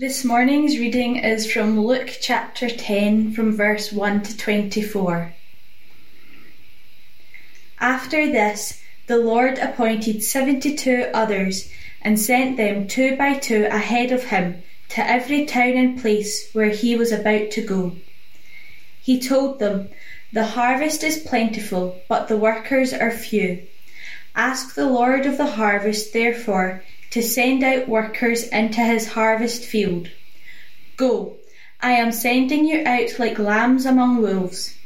This morning's reading is from Luke chapter 10, from verse 1 to 24. After this, the Lord appointed seventy two others and sent them two by two ahead of him to every town and place where he was about to go. He told them, The harvest is plentiful, but the workers are few. Ask the Lord of the harvest, therefore, to send out workers into his harvest field. Go, I am sending you out like lambs among wolves.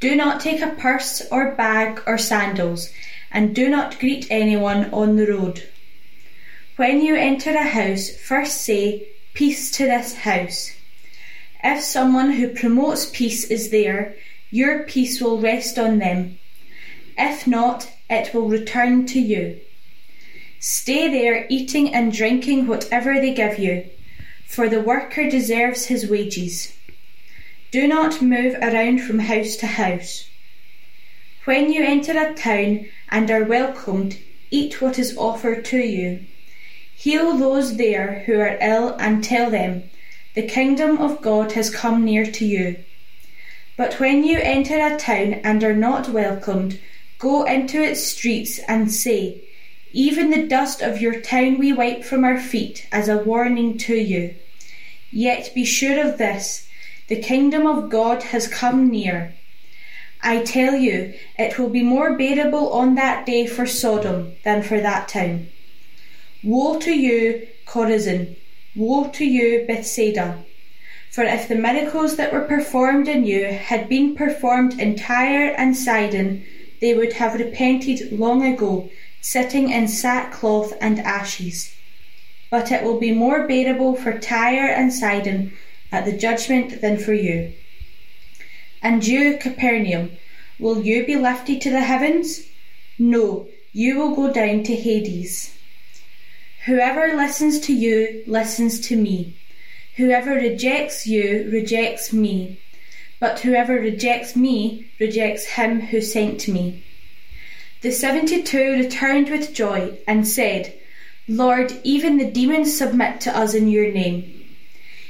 Do not take a purse or bag or sandals, and do not greet anyone on the road. When you enter a house, first say, Peace to this house. If someone who promotes peace is there, your peace will rest on them. If not, it will return to you. Stay there eating and drinking whatever they give you, for the worker deserves his wages. Do not move around from house to house. When you enter a town and are welcomed, eat what is offered to you. Heal those there who are ill and tell them, The kingdom of God has come near to you. But when you enter a town and are not welcomed, go into its streets and say, even the dust of your town we wipe from our feet as a warning to you. Yet be sure of this the kingdom of God has come near. I tell you, it will be more bearable on that day for Sodom than for that town. Woe to you, Chorazin! Woe to you, Bethsaida! For if the miracles that were performed in you had been performed in Tyre and Sidon, they would have repented long ago sitting in sackcloth and ashes. But it will be more bearable for Tyre and Sidon at the judgment than for you. And you, Capernaum, will you be lifted to the heavens? No, you will go down to Hades. Whoever listens to you listens to me. Whoever rejects you rejects me. But whoever rejects me rejects him who sent me. The seventy two returned with joy, and said, Lord, even the demons submit to us in your name.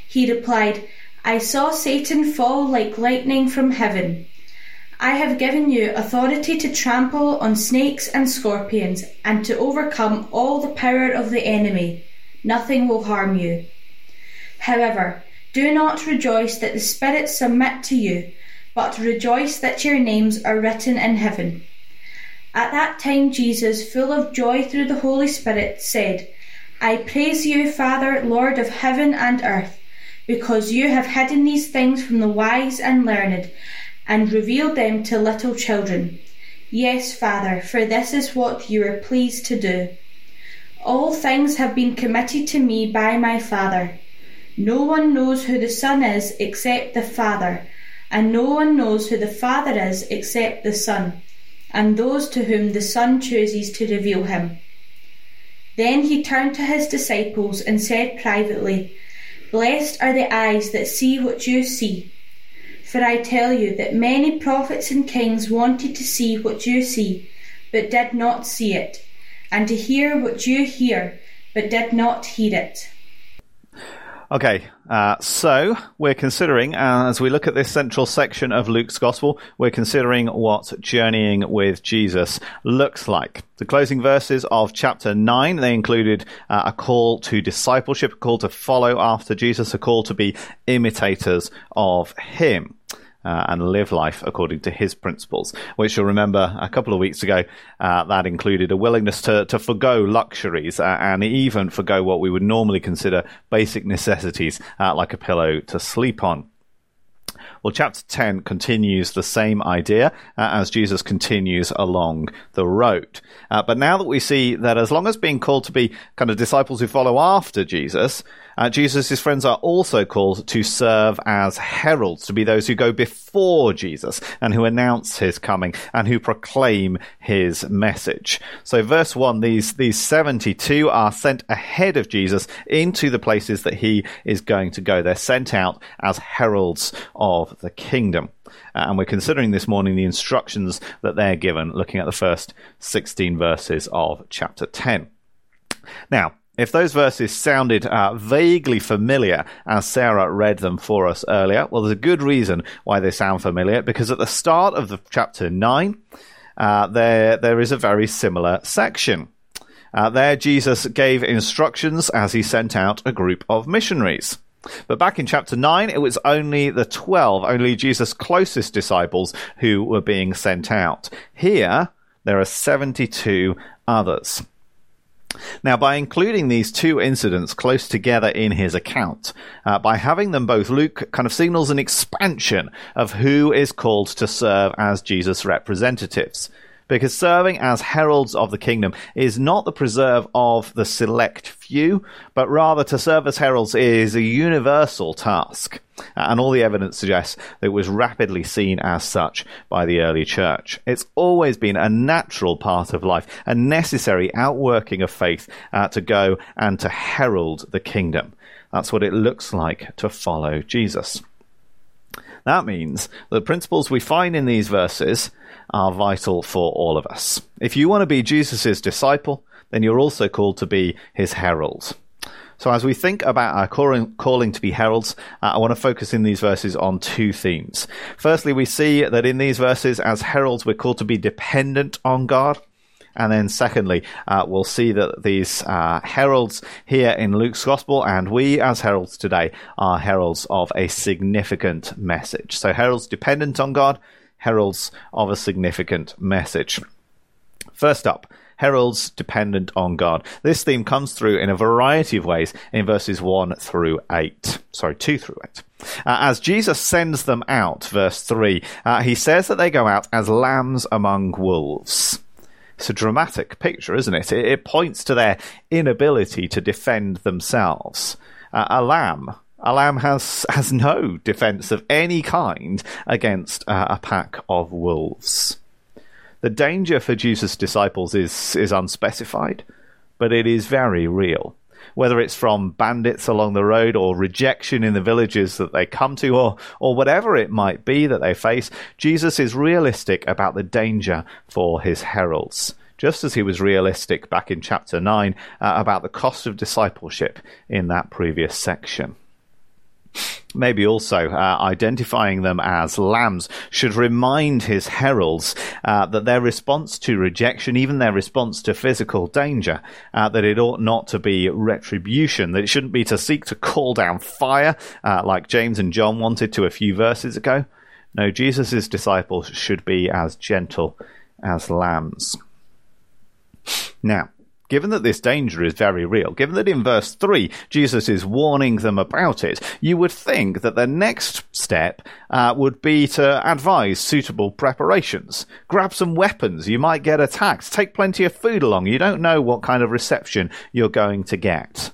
He replied, I saw Satan fall like lightning from heaven. I have given you authority to trample on snakes and scorpions, and to overcome all the power of the enemy. Nothing will harm you. However, do not rejoice that the spirits submit to you, but rejoice that your names are written in heaven. At that time, Jesus, full of joy through the Holy Spirit, said, I praise you, Father, Lord of heaven and earth, because you have hidden these things from the wise and learned, and revealed them to little children. Yes, Father, for this is what you are pleased to do. All things have been committed to me by my Father. No one knows who the Son is except the Father, and no one knows who the Father is except the Son and those to whom the Son chooses to reveal him. Then he turned to his disciples and said privately, Blessed are the eyes that see what you see. For I tell you that many prophets and kings wanted to see what you see, but did not see it, and to hear what you hear, but did not hear it. Okay, uh, so we're considering, uh, as we look at this central section of Luke's Gospel, we're considering what journeying with Jesus looks like. The closing verses of chapter 9, they included uh, a call to discipleship, a call to follow after Jesus, a call to be imitators of him uh, and live life according to his principles. Which you'll remember a couple of weeks ago, uh, that included a willingness to, to forego luxuries uh, and even forego what we would normally consider basic necessities uh, like a pillow to sleep on. Well, chapter 10 continues the same idea uh, as Jesus continues along the road. Uh, but now that we see that as long as being called to be kind of disciples who follow after Jesus, uh, Jesus' friends are also called to serve as heralds, to be those who go before Jesus and who announce his coming and who proclaim his message. So verse 1, these, these 72 are sent ahead of Jesus into the places that he is going to go. They're sent out as heralds of the kingdom. Uh, and we're considering this morning the instructions that they're given, looking at the first 16 verses of chapter 10. Now, if those verses sounded uh, vaguely familiar as Sarah read them for us earlier, well, there's a good reason why they sound familiar because at the start of the chapter 9, uh, there, there is a very similar section. Uh, there, Jesus gave instructions as he sent out a group of missionaries. But back in chapter 9, it was only the 12, only Jesus' closest disciples who were being sent out. Here, there are 72 others. Now, by including these two incidents close together in his account, uh, by having them both, Luke kind of signals an expansion of who is called to serve as Jesus' representatives because serving as heralds of the kingdom is not the preserve of the select few, but rather to serve as heralds is a universal task. And all the evidence suggests that it was rapidly seen as such by the early church. It's always been a natural part of life, a necessary outworking of faith uh, to go and to herald the kingdom. That's what it looks like to follow Jesus. That means the principles we find in these verses are vital for all of us. If you want to be Jesus' disciple, then you're also called to be his herald. So, as we think about our calling to be heralds, uh, I want to focus in these verses on two themes. Firstly, we see that in these verses, as heralds, we're called to be dependent on God. And then, secondly, uh, we'll see that these uh, heralds here in Luke's Gospel, and we as heralds today, are heralds of a significant message. So, heralds dependent on God, heralds of a significant message. First up, heralds dependent on God. This theme comes through in a variety of ways in verses 1 through 8. Sorry, 2 through 8. Uh, as Jesus sends them out, verse 3, uh, he says that they go out as lambs among wolves. It's a dramatic picture, isn't it? It, it points to their inability to defend themselves. Uh, a lamb a lamb has has no defense of any kind against uh, a pack of wolves. The danger for Jesus' disciples is is unspecified, but it is very real. Whether it's from bandits along the road or rejection in the villages that they come to or or whatever it might be that they face, Jesus is realistic about the danger for his heralds just as he was realistic back in chapter 9 uh, about the cost of discipleship in that previous section. Maybe also uh, identifying them as lambs should remind his heralds uh, that their response to rejection, even their response to physical danger, uh, that it ought not to be retribution, that it shouldn't be to seek to call down fire uh, like James and John wanted to a few verses ago. No, Jesus' disciples should be as gentle as lambs. Now, Given that this danger is very real, given that in verse 3 Jesus is warning them about it, you would think that the next step uh, would be to advise suitable preparations. Grab some weapons, you might get attacked. Take plenty of food along, you don't know what kind of reception you're going to get.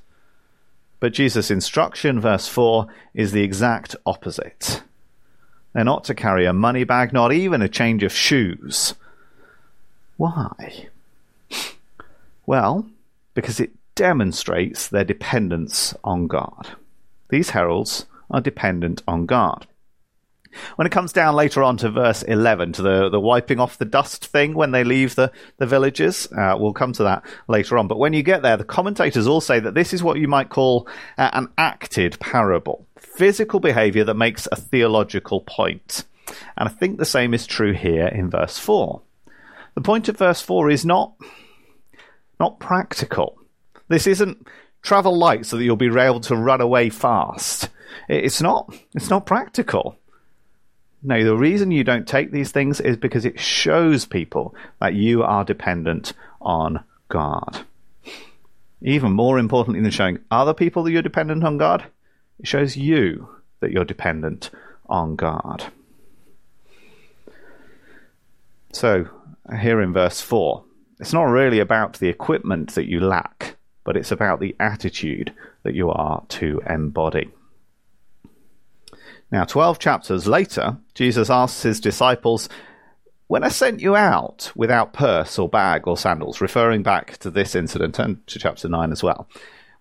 But Jesus' instruction, verse 4, is the exact opposite. They're not to carry a money bag, not even a change of shoes. Why? Well, because it demonstrates their dependence on God. These heralds are dependent on God. When it comes down later on to verse 11, to the, the wiping off the dust thing when they leave the, the villages, uh, we'll come to that later on. But when you get there, the commentators all say that this is what you might call uh, an acted parable physical behavior that makes a theological point. And I think the same is true here in verse 4. The point of verse 4 is not not practical. This isn't travel light so that you'll be able to run away fast. It's not. It's not practical. No, the reason you don't take these things is because it shows people that you are dependent on God. Even more importantly than showing other people that you're dependent on God, it shows you that you're dependent on God. So, here in verse 4, it's not really about the equipment that you lack, but it's about the attitude that you are to embody. Now, 12 chapters later, Jesus asks his disciples, When I sent you out without purse or bag or sandals, referring back to this incident and to chapter 9 as well,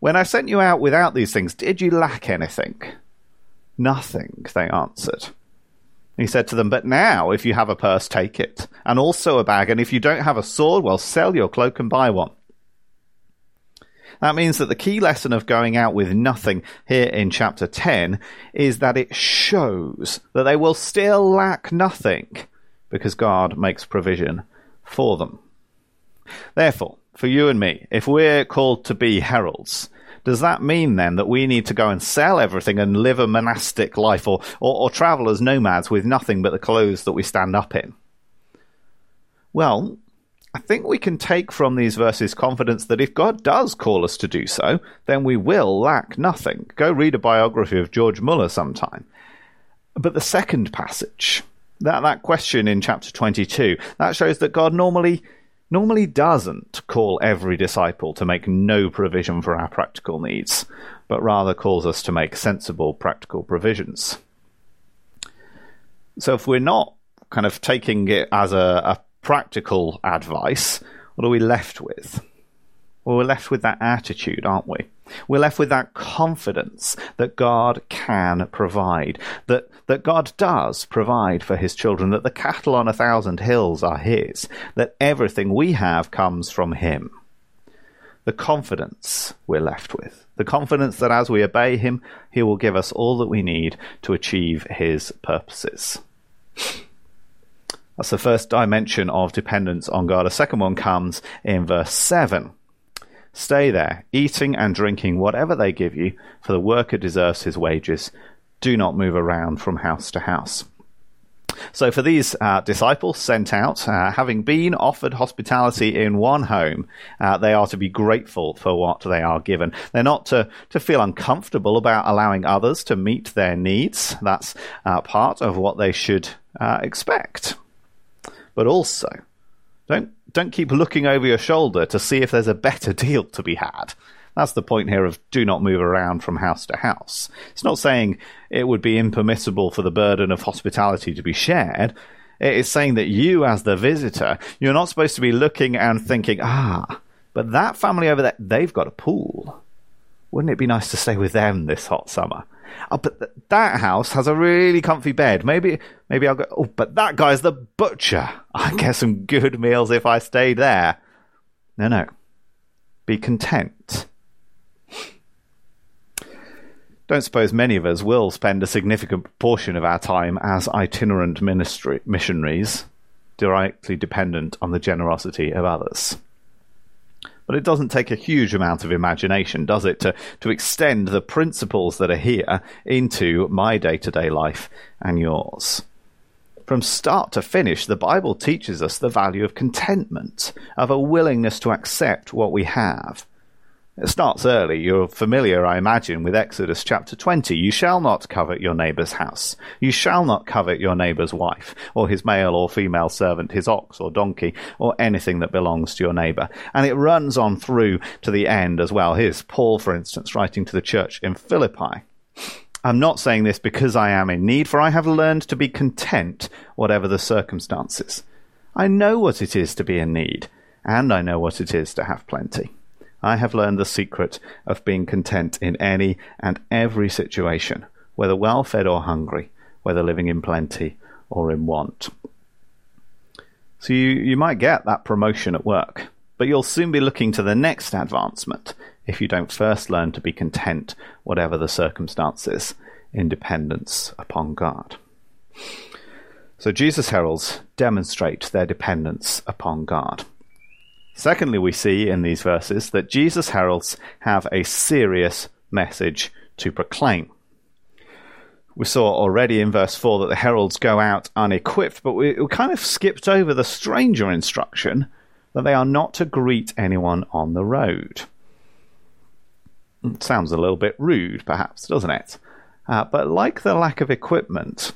when I sent you out without these things, did you lack anything? Nothing, they answered. He said to them, But now, if you have a purse, take it, and also a bag, and if you don't have a sword, well, sell your cloak and buy one. That means that the key lesson of going out with nothing here in chapter 10 is that it shows that they will still lack nothing because God makes provision for them. Therefore, for you and me, if we're called to be heralds, does that mean then that we need to go and sell everything and live a monastic life or, or, or travel as nomads with nothing but the clothes that we stand up in? Well, I think we can take from these verses confidence that if God does call us to do so, then we will lack nothing. Go read a biography of George Muller sometime. But the second passage, that, that question in chapter 22, that shows that God normally normally doesn't call every disciple to make no provision for our practical needs, but rather calls us to make sensible practical provisions. So if we're not kind of taking it as a, a practical advice, what are we left with? Well, we're left with that attitude, aren't we? We're left with that confidence that God can provide, that, that God does provide for his children, that the cattle on a thousand hills are his, that everything we have comes from him. The confidence we're left with, the confidence that as we obey him, he will give us all that we need to achieve his purposes. That's the first dimension of dependence on God. A second one comes in verse 7 Stay there, eating and drinking whatever they give you, for the worker deserves his wages. Do not move around from house to house. So, for these uh, disciples sent out, uh, having been offered hospitality in one home, uh, they are to be grateful for what they are given. They're not to, to feel uncomfortable about allowing others to meet their needs. That's uh, part of what they should uh, expect. But also, don't don't keep looking over your shoulder to see if there's a better deal to be had. That's the point here of do not move around from house to house. It's not saying it would be impermissible for the burden of hospitality to be shared. It is saying that you, as the visitor, you're not supposed to be looking and thinking, ah, but that family over there, they've got a pool. Wouldn't it be nice to stay with them this hot summer? Oh, but th- that house has a really comfy bed. Maybe, maybe I'll go. Oh, but that guy's the butcher. I get some good meals if I stayed there. No, no. Be content. Don't suppose many of us will spend a significant proportion of our time as itinerant ministry, missionaries, directly dependent on the generosity of others. But it doesn't take a huge amount of imagination, does it, to, to extend the principles that are here into my day to day life and yours. From start to finish, the Bible teaches us the value of contentment, of a willingness to accept what we have, it starts early. You're familiar, I imagine, with Exodus chapter 20. You shall not covet your neighbor's house. You shall not covet your neighbor's wife, or his male or female servant, his ox or donkey, or anything that belongs to your neighbor. And it runs on through to the end as well. Here's Paul, for instance, writing to the church in Philippi. I'm not saying this because I am in need, for I have learned to be content, whatever the circumstances. I know what it is to be in need, and I know what it is to have plenty. I have learned the secret of being content in any and every situation, whether well fed or hungry, whether living in plenty or in want. So you, you might get that promotion at work, but you'll soon be looking to the next advancement if you don't first learn to be content, whatever the circumstances, in dependence upon God. So Jesus' heralds demonstrate their dependence upon God. Secondly, we see in these verses that Jesus' heralds have a serious message to proclaim. We saw already in verse 4 that the heralds go out unequipped, but we, kind of skipped over the stranger instruction that they are not to greet anyone on the road. It sounds a little bit rude, perhaps, doesn't it? Uh, but like the lack of equipment,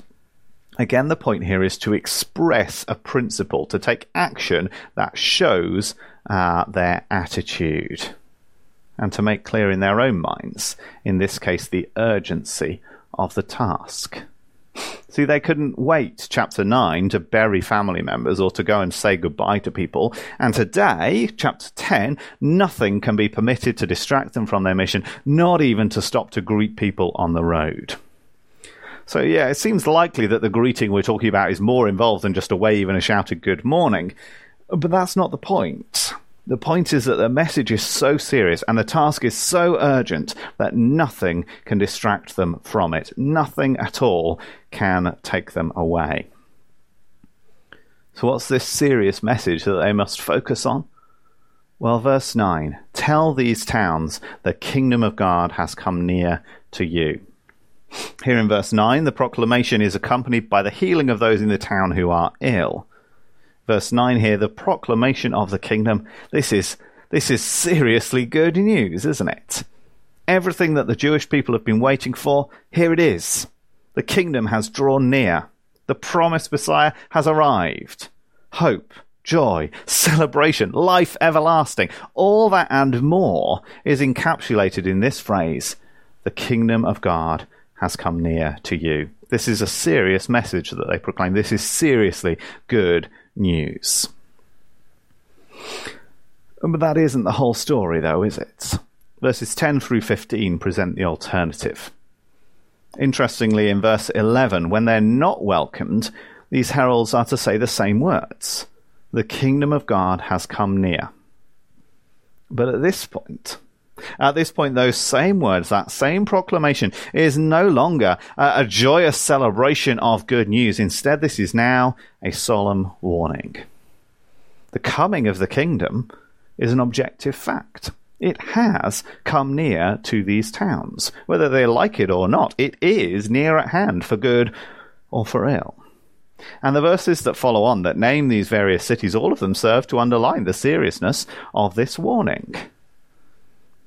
Again, the point here is to express a principle, to take action that shows uh, their attitude, and to make clear in their own minds, in this case, the urgency of the task. See, they couldn't wait, chapter 9, to bury family members or to go and say goodbye to people. And today, chapter 10, nothing can be permitted to distract them from their mission, not even to stop to greet people on the road. So, yeah, it seems likely that the greeting we're talking about is more involved than just a wave and a shouted good morning. But that's not the point. The point is that the message is so serious and the task is so urgent that nothing can distract them from it. Nothing at all can take them away. So, what's this serious message that they must focus on? Well, verse 9 Tell these towns the kingdom of God has come near to you. Here in verse 9, the proclamation is accompanied by the healing of those in the town who are ill verse 9 here, the proclamation of the kingdom. This is, this is seriously good news, isn't it? Everything that the Jewish people have been waiting for, here it is. The kingdom has drawn near. The promised Messiah has arrived. Hope, joy, celebration, life everlasting, all that and more is encapsulated in this phrase the kingdom of God has come near to you. This is a serious message that they proclaim. This is seriously good news. But that isn't the whole story, though, is it? Verses 10 through 15 present the alternative. Interestingly, in verse 11, when they're not welcomed, these heralds are to say the same words The kingdom of God has come near. But at this point, at this point, those same words, that same proclamation, is no longer a, joyous celebration of good news. Instead, this is now a solemn warning. The coming of the kingdom is an objective fact. It has come near to these towns. Whether they like it or not, it is near at hand for good or for ill. And the verses that follow on that name these various cities, all of them serve to underline the seriousness of this warning.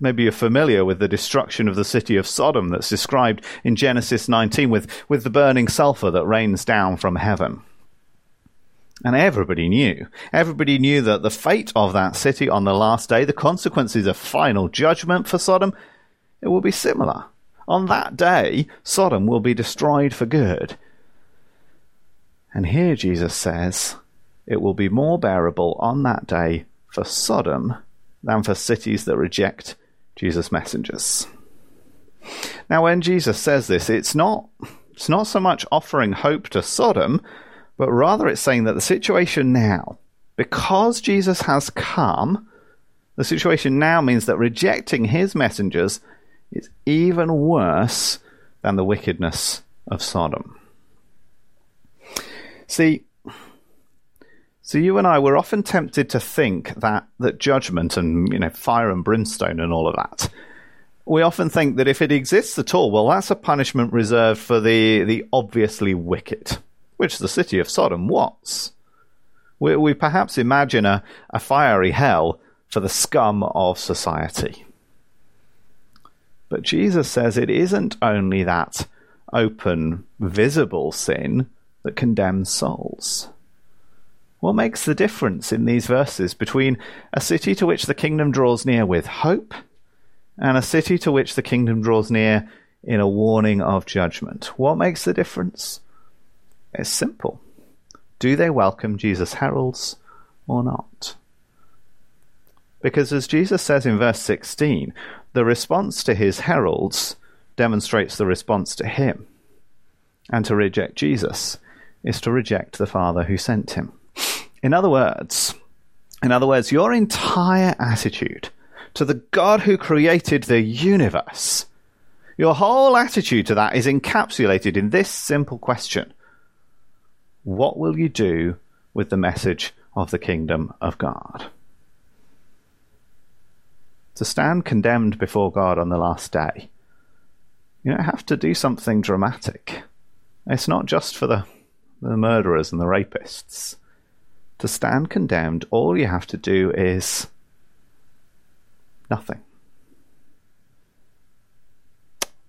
Maybe you're familiar with the destruction of the city of Sodom that's described in Genesis 19 with, with the burning sulfur that rains down from heaven. And everybody knew. Everybody knew that the fate of that city on the last day, the consequences of final judgment for Sodom, it will be similar. On that day, Sodom will be destroyed for good. And here Jesus says, it will be more bearable on that day for Sodom than for cities that reject Jesus' messengers. Now, when Jesus says this, it's not, it's not so much offering hope to Sodom, but rather it's saying that the situation now, because Jesus has come, the situation now means that rejecting his messengers is even worse than the wickedness of Sodom. See, so you and I were often tempted to think that that judgment and you know fire and brimstone and all of that. We often think that if it exists at all, well, that's a punishment reserved for the the obviously wicked, which the city of Sodom was. We, we perhaps imagine a, a fiery hell for the scum of society. But Jesus says it isn't only that open, visible sin that condemns souls. What makes the difference in these verses between a city to which the kingdom draws near with hope and a city to which the kingdom draws near in a warning of judgment? What makes the difference? It's simple. Do they welcome Jesus' heralds or not? Because as Jesus says in verse 16, the response to his heralds demonstrates the response to him. And to reject Jesus is to reject the Father who sent him. In other words, in other words, your entire attitude to the God who created the universe, your whole attitude to that is encapsulated in this simple question What will you do with the message of the kingdom of God? To stand condemned before God on the last day, you don't have to do something dramatic. It's not just for the, the murderers and the rapists to stand condemned, all you have to do is nothing.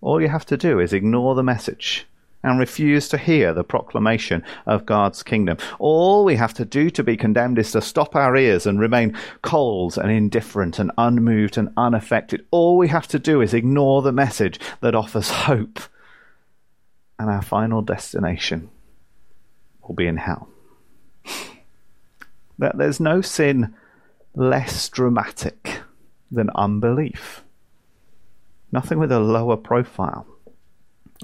All you have to do is ignore the message and refuse to hear the proclamation of God's kingdom. All we have to do to be condemned is to stop our ears and remain cold and indifferent and unmoved and unaffected. All we have to do is ignore the message that offers hope. And our final destination will be in hell that there's no sin less dramatic than unbelief. Nothing with a lower profile.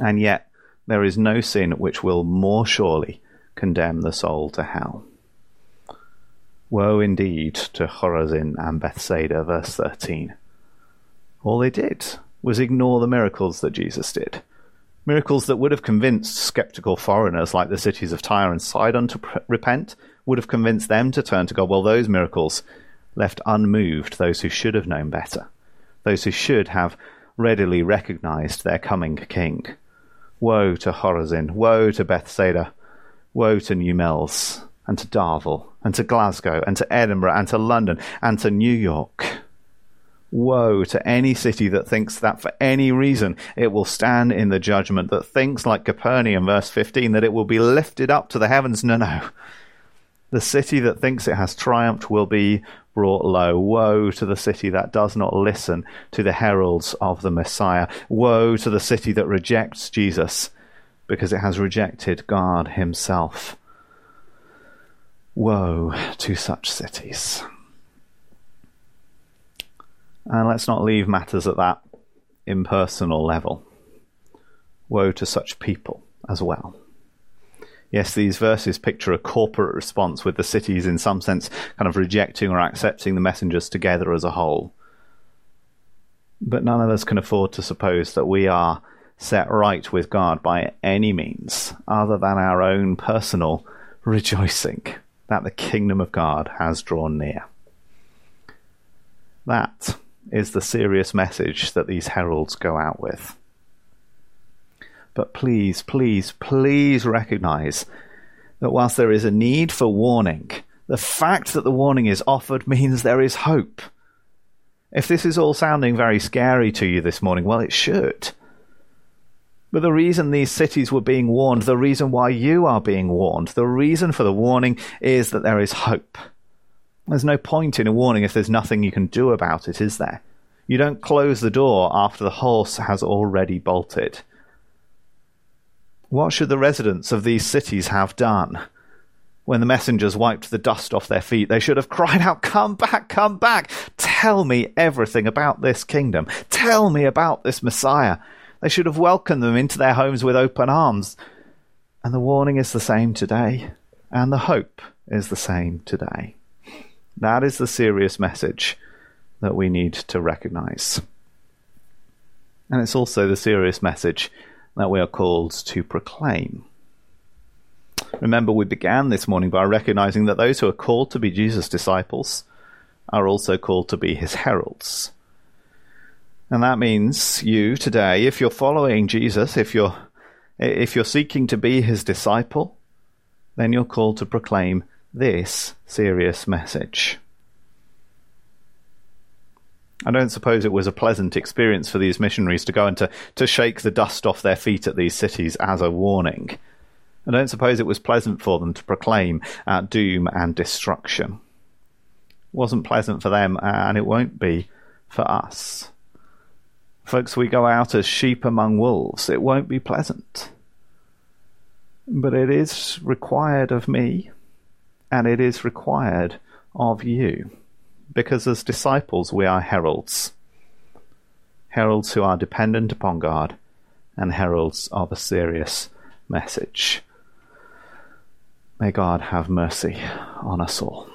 And yet, there is no sin which will more surely condemn the soul to hell. Woe indeed to Chorazin and Bethsaida, verse 13. All they did was ignore the miracles that Jesus did. Miracles that would have convinced skeptical foreigners like the cities of Tyre and Sidon to pr- repent, would have convinced them to turn to God. Well, those miracles left unmoved those who should have known better, those who should have readily recognized their coming king. Woe to Chorazin, woe to Bethsaida, woe to Newmilns, and to Darvel, and to Glasgow, and to Edinburgh, and to London, and to New York. Woe to any city that thinks that for any reason it will stand in the judgment, that thinks like Capernaum, verse 15, that it will be lifted up to the heavens. No, no. The city that thinks it has triumphed will be brought low. Woe to the city that does not listen to the heralds of the Messiah. Woe to the city that rejects Jesus because it has rejected God Himself. Woe to such cities. And let's not leave matters at that impersonal level. Woe to such people as well. Yes, these verses picture a corporate response with the cities, in some sense, kind of rejecting or accepting the messengers together as a whole. But none of us can afford to suppose that we are set right with God by any means other than our own personal rejoicing that the kingdom of God has drawn near. That is the serious message that these heralds go out with. But please, please, please recognize that whilst there is a need for warning, the fact that the warning is offered means there is hope. If this is all sounding very scary to you this morning, well, it should. But the reason these cities were being warned, the reason why you are being warned, the reason for the warning is that there is hope. There's no point in a warning if there's nothing you can do about it, is there? You don't close the door after the horse has already bolted. What should the residents of these cities have done? When the messengers wiped the dust off their feet, they should have cried out, Come back, come back! Tell me everything about this kingdom. Tell me about this Messiah. They should have welcomed them into their homes with open arms. And the warning is the same today, and the hope is the same today. That is the serious message that we need to recognize. And it's also the serious message that we are called to proclaim. Remember, we began this morning by recognizing that those who are called to be Jesus' disciples are also called to be his heralds. And that means you today, if you're following Jesus, if you're if you're seeking to be his disciple, then you're called to proclaim this serious message. I don't suppose it was a pleasant experience for these missionaries to go and to, to shake the dust off their feet at these cities as a warning. I don't suppose it was pleasant for them to proclaim uh, doom and destruction. It wasn't pleasant for them, and it won't be for us. Folks, we go out as sheep among wolves. It won't be pleasant. But it is required of me, and it is required of you because as disciples we are heralds. Heralds who are dependent upon God and heralds of a serious message. May God have mercy on us all.